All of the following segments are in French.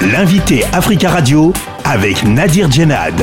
L'invité Africa Radio avec Nadir Djenad.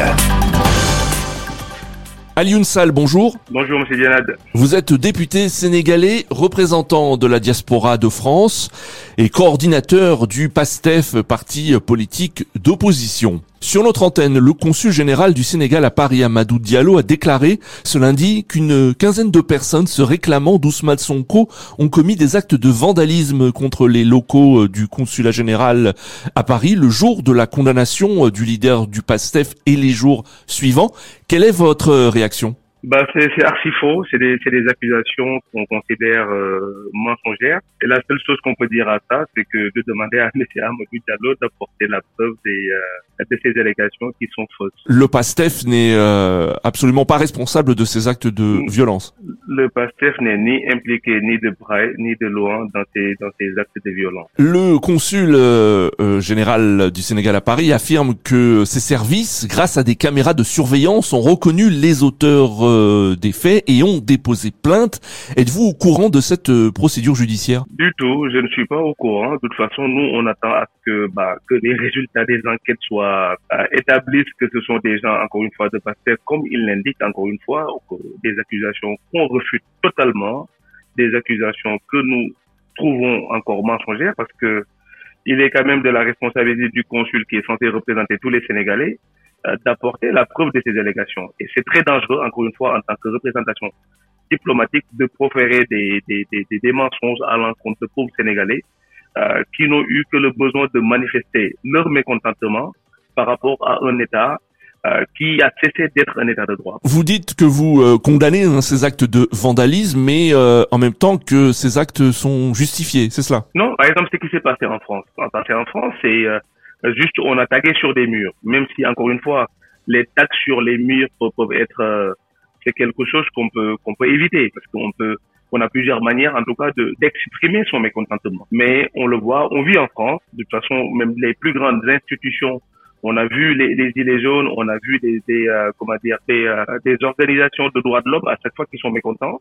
Alioune Sall, bonjour. Bonjour, monsieur Djenad. Vous êtes député sénégalais, représentant de la diaspora de France et coordinateur du PASTEF, parti politique d'opposition. Sur notre antenne, le consul général du Sénégal à Paris, Amadou Diallo, a déclaré ce lundi qu'une quinzaine de personnes se réclamant d'Ousmane Sonko ont commis des actes de vandalisme contre les locaux du consulat général à Paris le jour de la condamnation du leader du PASTEF et les jours suivants. Quelle est votre réaction? Bah, c'est archi faux. C'est des, des, accusations qu'on considère euh, mensongères. Et la seule chose qu'on peut dire à ça, c'est que de demander à M. Amadou Diallo d'apporter la preuve des, euh, de ces allégations qui sont fausses. Le PASTEF n'est euh, absolument pas responsable de ces actes de violence. Le PASTEF n'est ni impliqué ni de près ni de loin dans ces, dans ces actes de violence. Le consul euh, général du Sénégal à Paris affirme que ses services, grâce à des caméras de surveillance, ont reconnu les auteurs euh, des faits et ont déposé plainte. Êtes-vous au courant de cette euh, procédure judiciaire? Du tout, je ne suis pas au courant. De toute façon, nous, on attend à ce que, bah, que les résultats des enquêtes soient euh, établissent que ce sont des gens, encore une fois, de passer comme il l'indique, encore une fois, des accusations qu'on refute totalement, des accusations que nous trouvons encore mensongères parce que il est quand même de la responsabilité du consul qui est censé représenter tous les Sénégalais euh, d'apporter la preuve de ces allégations. Et c'est très dangereux, encore une fois, en tant que représentation diplomatique, de proférer des, des, des, des mensonges à l'encontre de pauvres Sénégalais euh, qui n'ont eu que le besoin de manifester leur mécontentement par rapport à un État qui a cessé d'être un état de droit. Vous dites que vous euh, condamnez hein, ces actes de vandalisme, mais euh, en même temps que ces actes sont justifiés, c'est cela? Non, par exemple, ce qui s'est passé en France. Ce qui s'est passé en France, c'est juste on a tagué sur des murs, même si encore une fois les tags sur les murs peuvent, être euh, c'est quelque chose qu'on peut qu'on peut éviter parce qu'on peut on a plusieurs manières en tout cas de d'exprimer son mécontentement. Mais on le voit, on vit en France, de toute façon même les plus grandes institutions on a vu les, les gilets jaunes, on a vu des, euh, comment dire euh, des organisations de droits de l'homme à chaque fois qu'ils sont mécontents,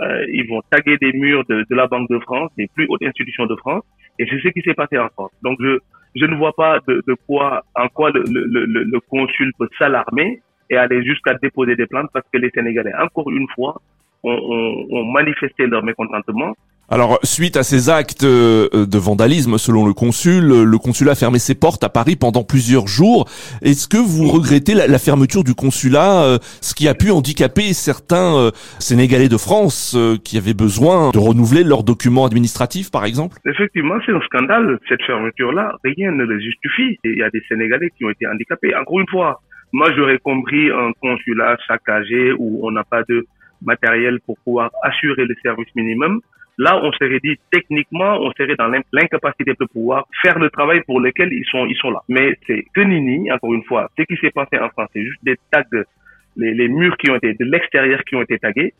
euh, ils vont taguer des murs de, la Banque de France, des plus hautes institutions de France, et c'est ce qui s'est passé en France. Donc je ne vois pas de, quoi, en quoi le, consul peut s'alarmer et aller jusqu'à déposer des plaintes parce que les Sénégalais, encore une fois, ont manifesté leur mécontentement alors, suite à ces actes euh, de vandalisme, selon le consul, le consulat a fermé ses portes à Paris pendant plusieurs jours. Est-ce que vous regrettez la, fermeture du consulat, euh, ce qui a pu handicaper certains euh, Sénégalais de France qui avaient besoin de renouveler leurs documents administratifs, par exemple? Effectivement, c'est un scandale, cette fermeture-là. Rien ne le justifie. Il y a des Sénégalais qui ont été handicapés. Encore une fois, moi, j'aurais compris un consulat saccagé où on n'a pas de matériel pour pouvoir assurer le service minimum. Là, on serait dit techniquement, on serait dans l'incapacité de pouvoir faire le travail pour lequel ils sont, ils sont là. Mais c'est que nini, encore une fois, ce qui s'est passé en France, c'est juste des tags, les, les murs qui ont été de l'extérieur qui ont été tagués.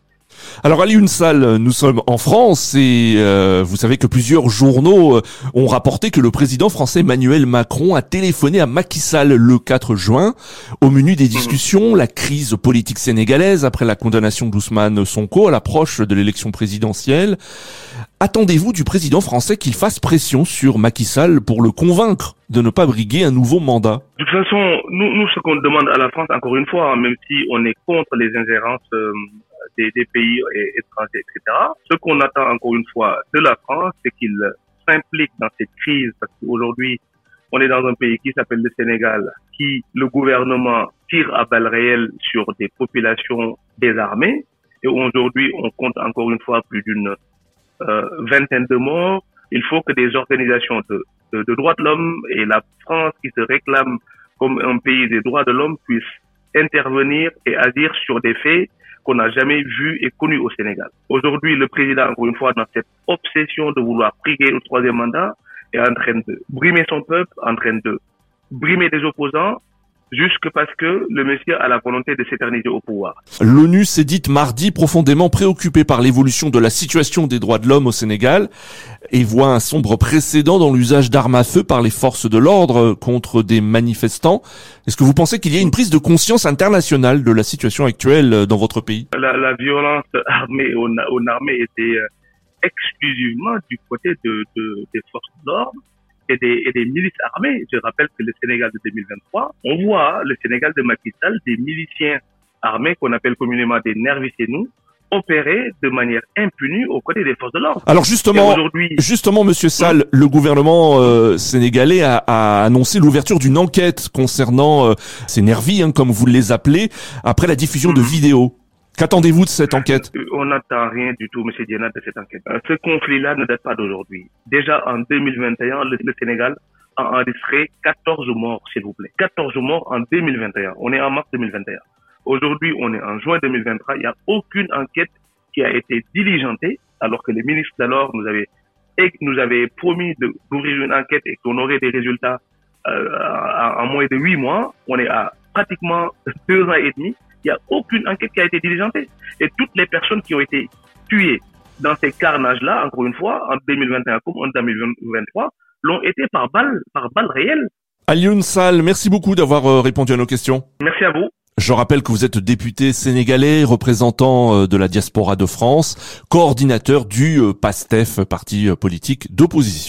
Alors Ali Unsal, nous sommes en France et euh, vous savez que plusieurs journaux euh, ont rapporté que le président français Emmanuel Macron a téléphoné à Macky Sall le 4 juin. Au menu des discussions, la crise politique sénégalaise après la condamnation d'Ousmane Sonko à l'approche de l'élection présidentielle. Attendez-vous du président français qu'il fasse pression sur Macky Sall pour le convaincre de ne pas briguer un nouveau mandat? De toute façon, nous, ce qu'on demande à la France, encore une fois, même si on est contre les ingérences euh, des, pays étrangers, etc. Ce qu'on attend encore une fois de la France, c'est qu'il s'implique dans cette crise parce qu'aujourd'hui, on est dans un pays qui s'appelle le Sénégal, qui le gouvernement tire à balles réelles sur des populations désarmées. Et aujourd'hui, on compte encore une fois plus d'une euh, vingtaine de morts. Il faut que des organisations de, de, de droits de l'homme et la France qui se réclame comme un pays des droits de l'homme puissent intervenir et agir sur des faits qu'on n'a jamais vu et connu au Sénégal. Aujourd'hui, le président, encore une fois, dans cette obsession de vouloir prier au troisième mandat, est en train de brimer son peuple, en train de brimer des opposants, jusque parce que le monsieur a la volonté de s'éterniser au pouvoir. L'ONU s'est dite mardi profondément préoccupée par l'évolution de la situation des droits de l'homme au Sénégal et voit un sombre précédent dans l'usage d'armes à feu par les forces de l'ordre contre des manifestants. Est-ce que vous pensez qu'il y a une prise de conscience internationale de la situation actuelle dans votre pays? La, la violence armée aux, aux armées était euh, exclusivement du côté de, de, des forces de l'ordre et des, et des milices armées. Je rappelle que le Sénégal de 2023, on voit le Sénégal de Macky Sall, des miliciens armés qu'on appelle communément des nervis et nous, opérer de manière impunie aux côtés des forces de l'ordre. Alors justement, justement, Monsieur Sall, le gouvernement euh, sénégalais a, a annoncé l'ouverture d'une enquête concernant euh, ces nervis, hein, comme vous les appelez, après la diffusion de mhm. vidéos. Qu'attendez-vous de cette enquête On n'attend rien du tout, Monsieur Diana, de cette enquête. Euh, ce conflit-là ne date pas d'aujourd'hui. Déjà en 2021, le, le Sénégal a enregistré 14 morts, s'il vous plaît. 14 morts en 2021. On est en mars 2021. Aujourd'hui, on est en juin 2023. Il n'y a aucune enquête qui a été diligentée, alors que les ministres d'alors nous avaient, nous avaient promis d'ouvrir une enquête et qu'on aurait des résultats euh, en moins de huit mois. On est à pratiquement deux ans et demi il n'y a aucune enquête qui a été diligentée. Et toutes les personnes qui ont été tuées dans ces carnages-là, encore une fois, en 2021 comme en 2023, l'ont été par balle, par balle réelle. Alioune Sall, merci beaucoup d'avoir euh, répondu à nos questions. Merci à vous. Je rappelle que vous êtes député sénégalais, représentant euh, de la diaspora de France, coordinateur du euh, PASTEF, parti politique d'opposition.